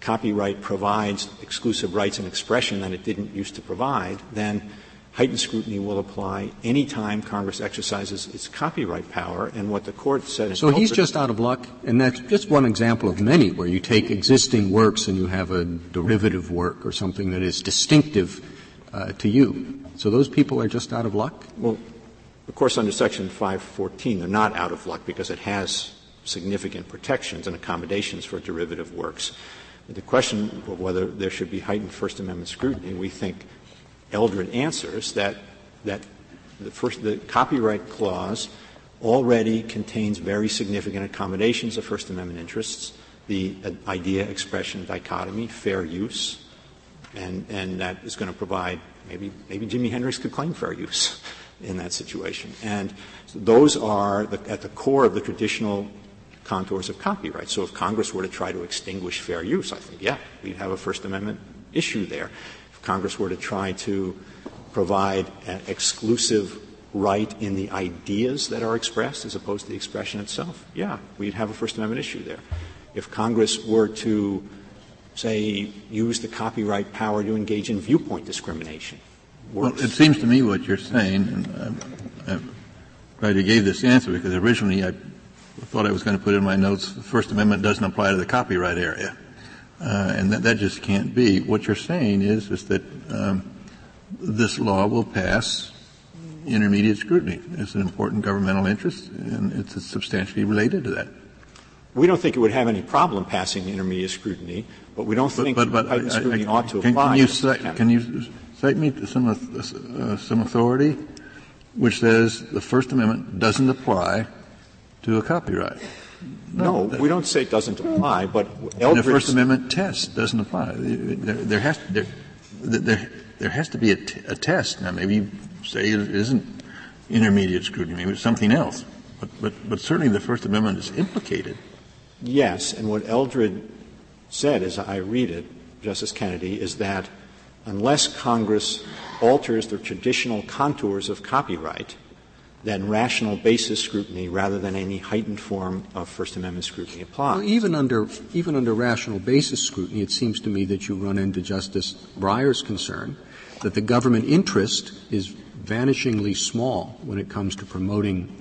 copyright provides exclusive rights in expression that it didn't used to provide, then heightened scrutiny will apply any time Congress exercises its copyright power. And what the court said. Is so he's just out of luck, and that's just one example of many where you take existing works and you have a derivative work or something that is distinctive uh, to you. So those people are just out of luck. Well, of course, under Section 514, they're not out of luck because it has significant protections and accommodations for derivative works. The question of whether there should be heightened First Amendment scrutiny, we think Eldred answers that, that the, first, the copyright clause already contains very significant accommodations of First Amendment interests, the idea, expression, dichotomy, fair use, and, and that is going to provide maybe, maybe Jimi Hendrix could claim fair use (laughs) in that situation. And those are the, at the core of the traditional contours of copyright. So if Congress were to try to extinguish fair use, I think, yeah, we'd have a First Amendment issue there. Congress were to try to provide an exclusive right in the ideas that are expressed as opposed to the expression itself, yeah, we'd have a First Amendment issue there. If Congress were to, say, use the copyright power to engage in viewpoint discrimination, well, it seems to me what you're saying, and I'm glad you gave this answer because originally I thought I was going to put in my notes the First Amendment doesn't apply to the copyright area. Uh, and that, that just can't be. What you're saying is, is that um, this law will pass intermediate scrutiny. It's an important governmental interest, and it's substantially related to that. We don't think it would have any problem passing intermediate scrutiny, but we don't think but, but, but scrutiny I, ought to can, apply. Can you, cite, can you cite me some, uh, some authority which says the First Amendment doesn't apply to a copyright? No, we don't say it doesn't apply, but Eldridge the First Amendment test doesn't apply. There, there has there, there, there has to be a, t- a test. Now, maybe you say it isn't intermediate scrutiny, maybe it's something else. But, but, but certainly the First Amendment is implicated. Yes, and what Eldred said, as I read it, Justice Kennedy, is that unless Congress alters the traditional contours of copyright, then rational basis scrutiny rather than any heightened form of First Amendment scrutiny applies. Well, even under even under rational basis scrutiny, it seems to me that you run into Justice Breyer's concern that the government interest is vanishingly small when it comes to promoting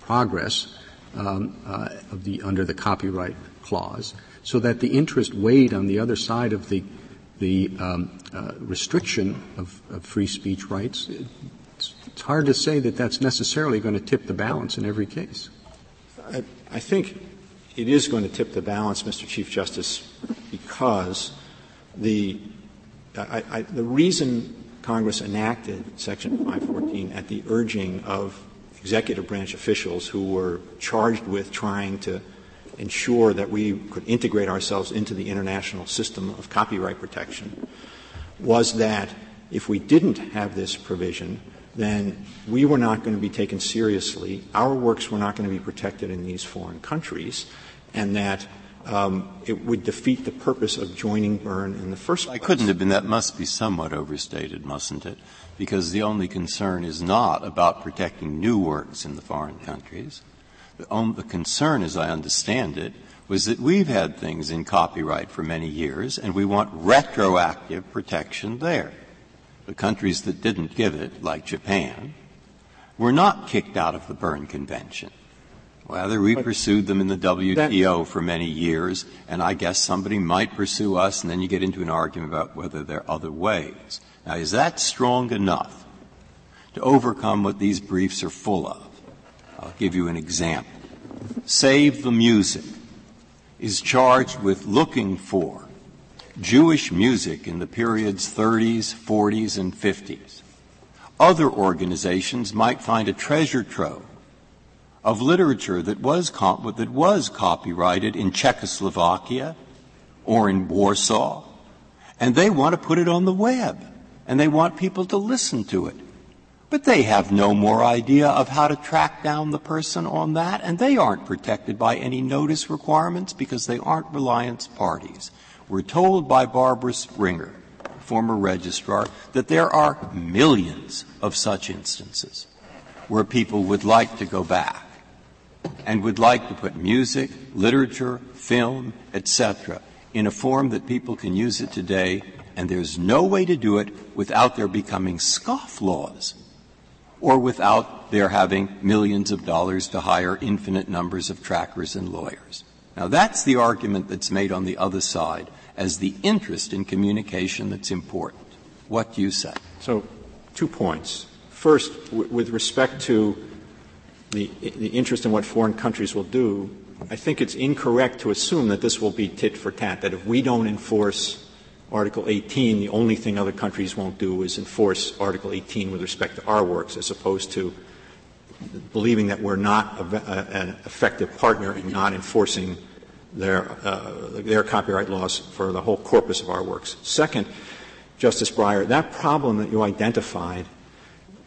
progress um, uh, of the under the copyright clause, so that the interest weighed on the other side of the the um, uh, restriction of, of, free speech rights it's hard to say that that's necessarily going to tip the balance in every case. I, I think it is going to tip the balance, Mr. Chief Justice, because the I, I, the reason Congress enacted Section 514 at the urging of executive branch officials who were charged with trying to ensure that we could integrate ourselves into the international system of copyright protection was that if we didn't have this provision, then we were not going to be taken seriously, our works were not going to be protected in these foreign countries, and that um, it would defeat the purpose of joining Berne in the first place. I couldn't have been. That must be somewhat overstated, mustn't it? Because the only concern is not about protecting new works in the foreign countries. The, only, the concern, as I understand it, was that we've had things in copyright for many years, and we want retroactive protection there. The countries that didn't give it, like Japan, were not kicked out of the Berne Convention. Rather, we pursued them in the WTO for many years, and I guess somebody might pursue us, and then you get into an argument about whether there are other ways. Now, is that strong enough to overcome what these briefs are full of? I'll give you an example. Save the Music is charged with looking for Jewish music in the periods 30s, 40s, and 50s. Other organizations might find a treasure trove of literature that was, that was copyrighted in Czechoslovakia or in Warsaw, and they want to put it on the web, and they want people to listen to it. But they have no more idea of how to track down the person on that, and they aren't protected by any notice requirements because they aren't reliance parties. We're told by Barbara Ringer, former registrar, that there are millions of such instances where people would like to go back and would like to put music, literature, film, etc., in a form that people can use it today, and there's no way to do it without there becoming scofflaws or without their having millions of dollars to hire infinite numbers of trackers and lawyers. Now that's the argument that's made on the other side as the interest in communication that's important. What do you say? So, two points. First, w- with respect to the, the interest in what foreign countries will do, I think it's incorrect to assume that this will be tit for tat, that if we don't enforce Article 18, the only thing other countries won't do is enforce Article 18 with respect to our works, as opposed to believing that we're not a, a, an effective partner in not enforcing their, uh, their copyright laws for the whole corpus of our works. Second, Justice Breyer, that problem that you identified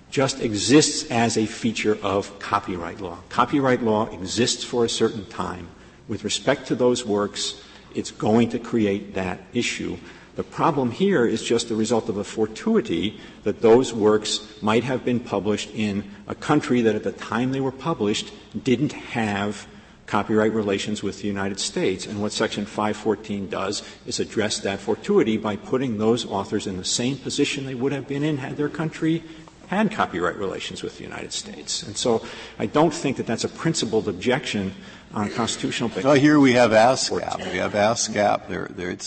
just exists as a feature of copyright law. Copyright law exists for a certain time. With respect to those works, it's going to create that issue. The problem here is just the result of a fortuity that those works might have been published in a country that at the time they were published didn't have copyright relations with the United States. And what Section 514 does is address that fortuity by putting those authors in the same position they would have been in had their country had copyright relations with the United States. And so I don't think that that's a principled objection on a constitutional basis. Well, here we have ASCAP. We have ASCAP. There, there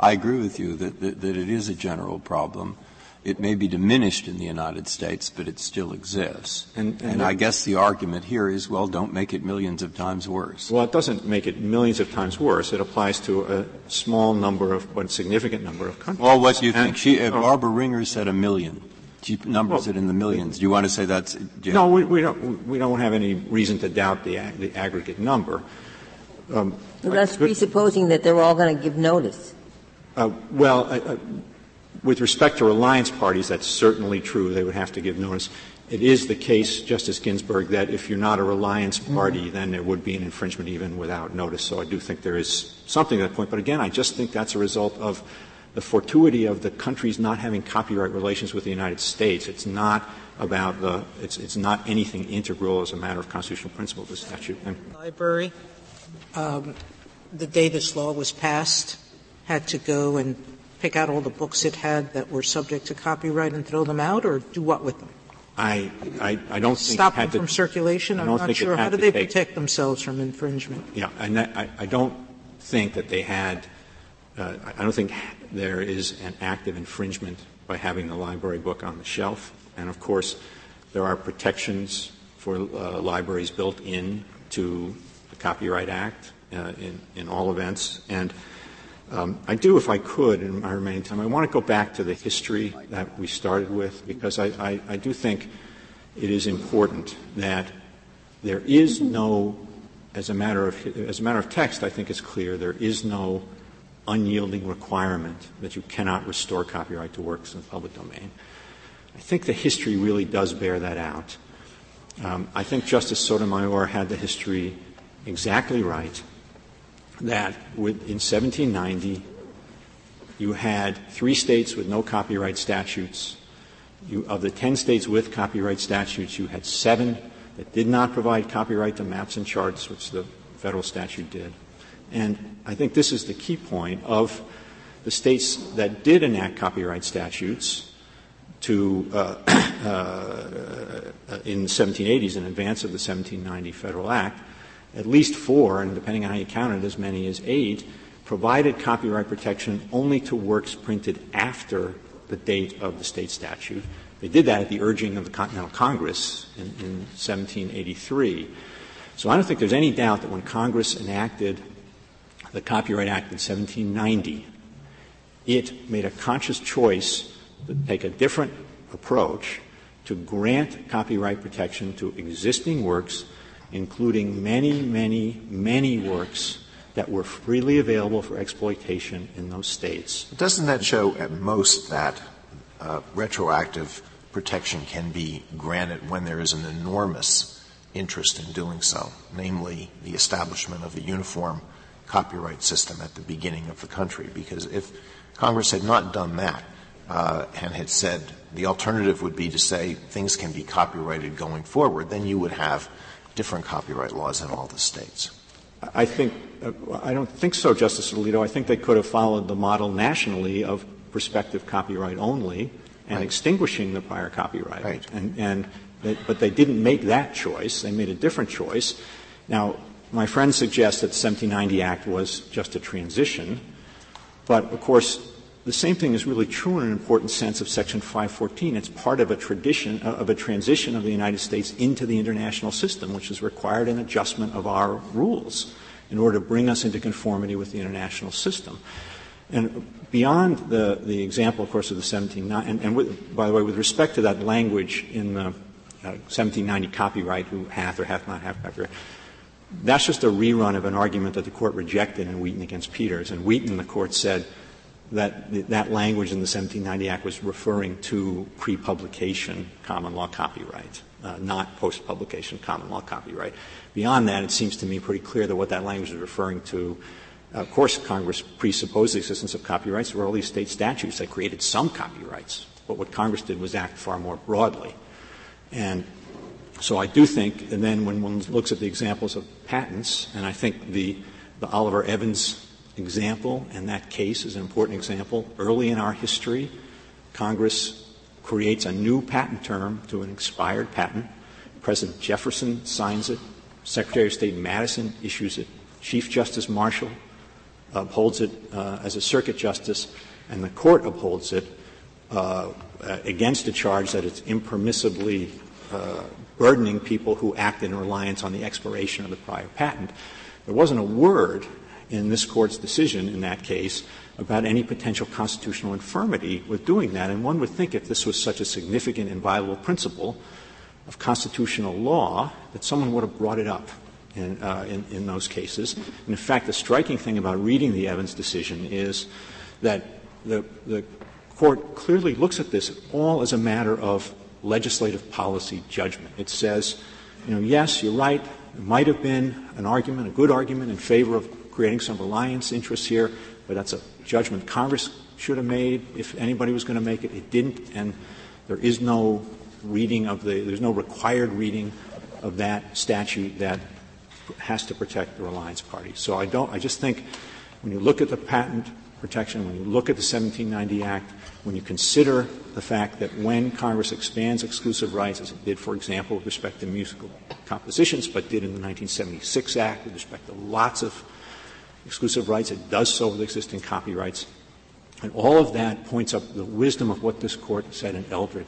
I agree with you that, that, that it is a general problem. It may be diminished in the United States, but it still exists. And, and, and I guess the argument here is, well, don't make it millions of times worse. Well, it doesn't make it millions of times worse. It applies to a small number of, but significant number of countries. Well, what do you and, think? She, uh, oh. Barbara Ringer said a million. She numbers well, it in the millions. Do you want to say that's? Do no, we, we, don't. We don't have any reason to doubt the, the aggregate number. Um, well, that's presupposing that they're all going to give notice. Uh, well, uh, uh, with respect to reliance parties, that's certainly true. They would have to give notice. It is the case, Justice Ginsburg, that if you're not a reliance party, mm-hmm. then there would be an infringement even without notice. So I do think there is something to that point. But again, I just think that's a result of the fortuity of the countries not having copyright relations with the United States. It's not about the, it's, it's not anything integral as a matter of constitutional principle, the statute. And Library, um, the day this law was passed, had to go and pick out all the books it had that were subject to copyright and throw them out, or do what with them? I, I, I don't stop them from circulation. I'm not sure. How do they protect themselves from infringement? Yeah, and I, I don't think that they had. Uh, I don't think there is an act of infringement by having the library book on the shelf. And of course, there are protections for uh, libraries built in to the Copyright Act uh, in, in all events. And um, I do, if I could, in my remaining time, I want to go back to the history that we started with because I, I, I do think it is important that there is no, as a matter of as a matter of text, I think it's clear there is no unyielding requirement that you cannot restore copyright to works in the public domain. I think the history really does bear that out. Um, I think Justice Sotomayor had the history exactly right that with, in 1790 you had three states with no copyright statutes. You, of the ten states with copyright statutes, you had seven that did not provide copyright to maps and charts, which the federal statute did. And I think this is the key point of the states that did enact copyright statutes to uh, uh, in the 1780s in advance of the 1790 Federal Act, at least four, and depending on how you count it, as many as eight, provided copyright protection only to works printed after the date of the state statute. They did that at the urging of the Continental Congress in, in 1783. So I don't think there's any doubt that when Congress enacted the Copyright Act in 1790, it made a conscious choice to take a different approach to grant copyright protection to existing works, including many, many, many works that were freely available for exploitation in those states. Doesn't that show at most that uh, retroactive protection can be granted when there is an enormous interest in doing so, namely the establishment of a uniform copyright system at the beginning of the country? Because if Congress had not done that uh, and had said the alternative would be to say things can be copyrighted going forward, then you would have different copyright laws in all the states. I think uh, I don't think so, Justice Alito. I think they could have followed the model nationally of prospective copyright only and right. extinguishing the prior copyright. Right. And, and they, but they didn't make that choice. They made a different choice. Now, my friend suggests that the 1790 Act was just a transition, but of course, the same thing is really true in an important sense of Section 514. It's part of a tradition uh, of a transition of the United States into the international system, which has required an adjustment of our rules in order to bring us into conformity with the international system. And beyond the, the example, of course, of the 1790, and, and with, by the way, with respect to that language in the uh, 1790 copyright, who hath or hath not have copyright, that's just a rerun of an argument that the court rejected in Wheaton against Peters. And Wheaton, the court said, that that language in the 1790 Act was referring to pre-publication common law copyright, uh, not post-publication common law copyright. Beyond that, it seems to me pretty clear that what that language is referring to, uh, of course, Congress presupposed the existence of copyrights. There were all these state statutes that created some copyrights, but what Congress did was act far more broadly. And so I do think, and then when one looks at the examples of patents, and I think the, the Oliver Evans example, and that case is an important example. Early in our history, Congress creates a new patent term to an expired patent. President Jefferson signs it. Secretary of State Madison issues it. Chief Justice Marshall upholds it uh, as a circuit justice, and the court upholds it uh, against a charge that it's impermissibly uh, burdening people who act in reliance on the expiration of the prior patent. There wasn't a word in this court's decision in that case about any potential constitutional infirmity with doing that. And one would think if this was such a significant and viable principle of constitutional law that someone would have brought it up in, uh, in, in those cases. And in fact, the striking thing about reading the Evans decision is that the, the court clearly looks at this all as a matter of legislative policy judgment. It says, you know, yes, you're right. There might have been an argument, a good argument in favor of creating some reliance interests here, but that's a judgment Congress should have made if anybody was going to make it. It didn't, and there is no reading of the, there's no required reading of that statute that has to protect the reliance party. So I don't, I just think when you look at the patent protection, when you look at the 1790 Act, when you consider the fact that when Congress expands exclusive rights, as it did, for example, with respect to musical compositions, but did in the 1976 Act with respect to lots of exclusive rights. It does so with existing copyrights. And all of that points up the wisdom of what this court said in Eldred,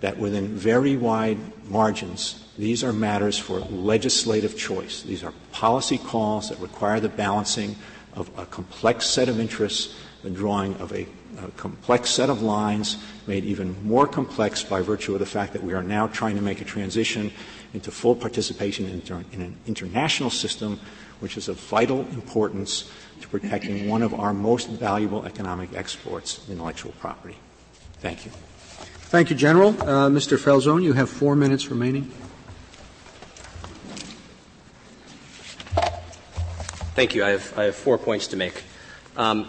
that within very wide margins, these are matters for legislative choice. These are policy calls that require the balancing of a complex set of interests, the drawing of a, complex set of lines made even more complex by virtue of the fact that we are now trying to make a transition into full participation in, in an international system which is of vital importance to protecting one of our most valuable economic exports, intellectual property. Thank you. Thank you, General. Uh, Mr. Falzone, you have four minutes remaining. Thank you. I have, I have four points to make. Um,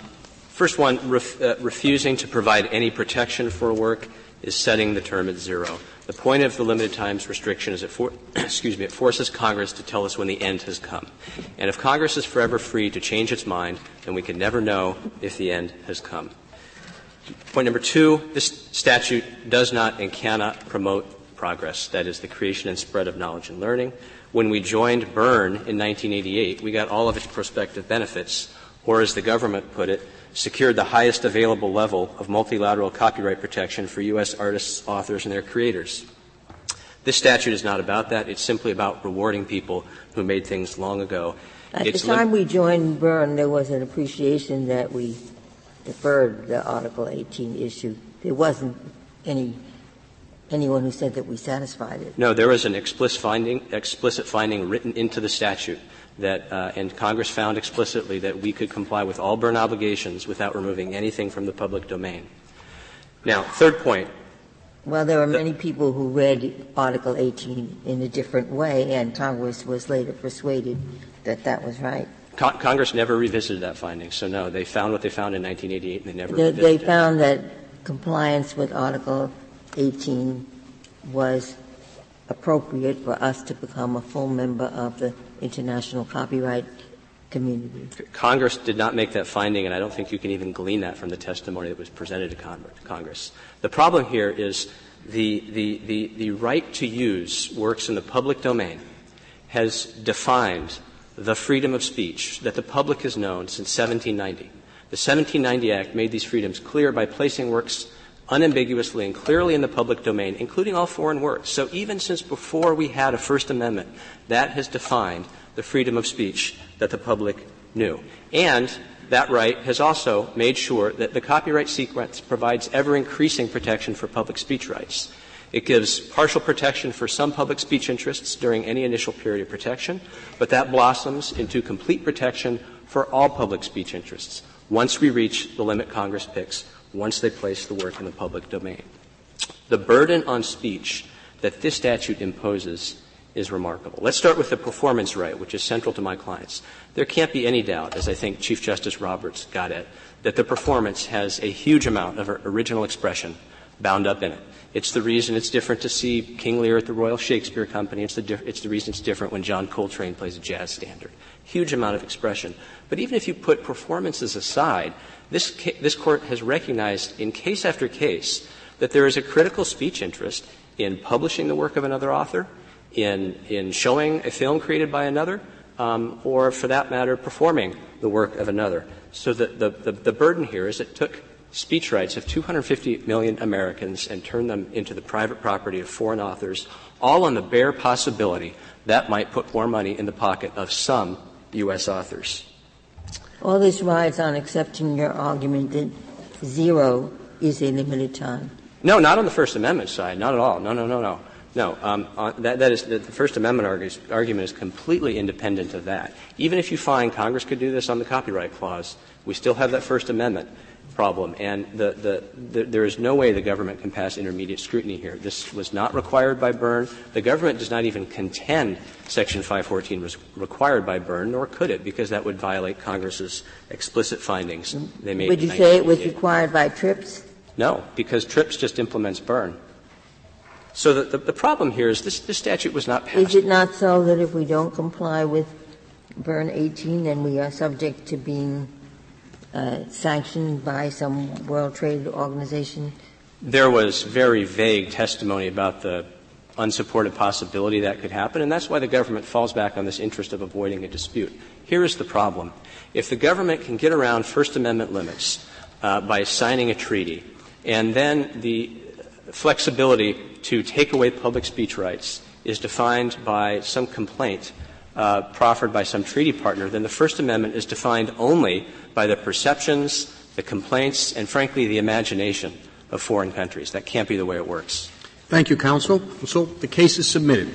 first one, ref, uh, refusing to provide any protection for work is setting the term at zero. The point of the limited times restriction is it, for, (clears throat) excuse me, it forces Congress to tell us when the end has come. And if Congress is forever free to change its mind, then we can never know if the end has come. Point number two, this statute does not and cannot promote progress, that is, the creation and spread of knowledge and learning. When we joined Berne in 1988, we got all of its prospective benefits, or as the government put it, secured the highest available level of multilateral copyright protection for U.S. artists, authors, and their creators. This statute is not about that. It's simply about rewarding people who made things long ago. At it's the time we joined Berne, there was an appreciation that we deferred the Article 18 issue. There wasn't any anyone who said that we satisfied it. No, there was an explicit finding, explicit finding written into the statute that, uh, and Congress found explicitly that we could comply with all Berne obligations without removing anything from the public domain. Now, third point. Well, there were many people who read Article 18 in a different way, and Congress was later persuaded that that was right. Con- Congress never revisited that finding, so no, they found what they found in 1988, and they never. They, they found that compliance with Article 18 was appropriate for us to become a full member of the international copyright community. Congress did not make that finding, and I don't think you can even glean that from the testimony that was presented to Congress. The problem here is the, the, the, the right to use works in the public domain has defined the freedom of speech that the public has known since 1790. The 1790 Act made these freedoms clear by placing works unambiguously and clearly in the public domain, including all foreign works. So even since before we had a First Amendment, that has defined the freedom of speech that the public knew. And that right has also made sure that the copyright sequence provides ever increasing protection for public speech rights. It gives partial protection for some public speech interests during any initial period of protection, but that blossoms into complete protection for all public speech interests once we reach the limit Congress picks once they place the work in the public domain. The burden on speech that this statute imposes is remarkable. Let's start with the performance right, which is central to my clients. There can't be any doubt, as I think Chief Justice Roberts got at, that the performance has a huge amount of original expression bound up in it. It's the reason it's different to see King Lear at the Royal Shakespeare Company. It's the, di- it's the reason it's different when John Coltrane plays a jazz standard. Huge amount of expression. But even if you put performances aside, this, ca- this court has recognized in case after case that there is a critical speech interest in publishing the work of another author, in, in showing a film created by another, um, or for that matter, performing the work of another. So the, the, the, the burden here is it took speech rights of 250 million Americans and turned them into the private property of foreign authors, all on the bare possibility that might put more money in the pocket of some U.S. authors. All this rides on accepting your argument that zero is a limited time. No, not on the First Amendment side. Not at all. No, no, no, no. No, um, uh, that, that is the First Amendment argues, argument is completely independent of that. Even if you find Congress could do this on the copyright clause, we still have that First Amendment problem. And the, the, the, there is no way the government can pass intermediate scrutiny here. This was not required by Berne. The government does not even contend Section 514 was required by Berne, nor could it, because that would violate Congress's explicit findings. They made. Would you say it was required by TRIPS? No, because TRIPS just implements Berne. So the, the, the, problem here is this, this statute was not passed. Is it not so that if we don't comply with Berne 18, then we are subject to being sanctioned by some World Trade Organization? There was very vague testimony about the unsupported possibility that could happen, and that's why the government falls back on this interest of avoiding a dispute. Here is the problem. If the government can get around First Amendment limits uh, by signing a treaty, and then the flexibility to take away public speech rights is defined by some complaint uh, proffered by some treaty partner, then the First Amendment is defined only by the perceptions, the complaints, and frankly, the imagination of foreign countries. That can't be the way it works. Thank you, counsel. So the case is submitted.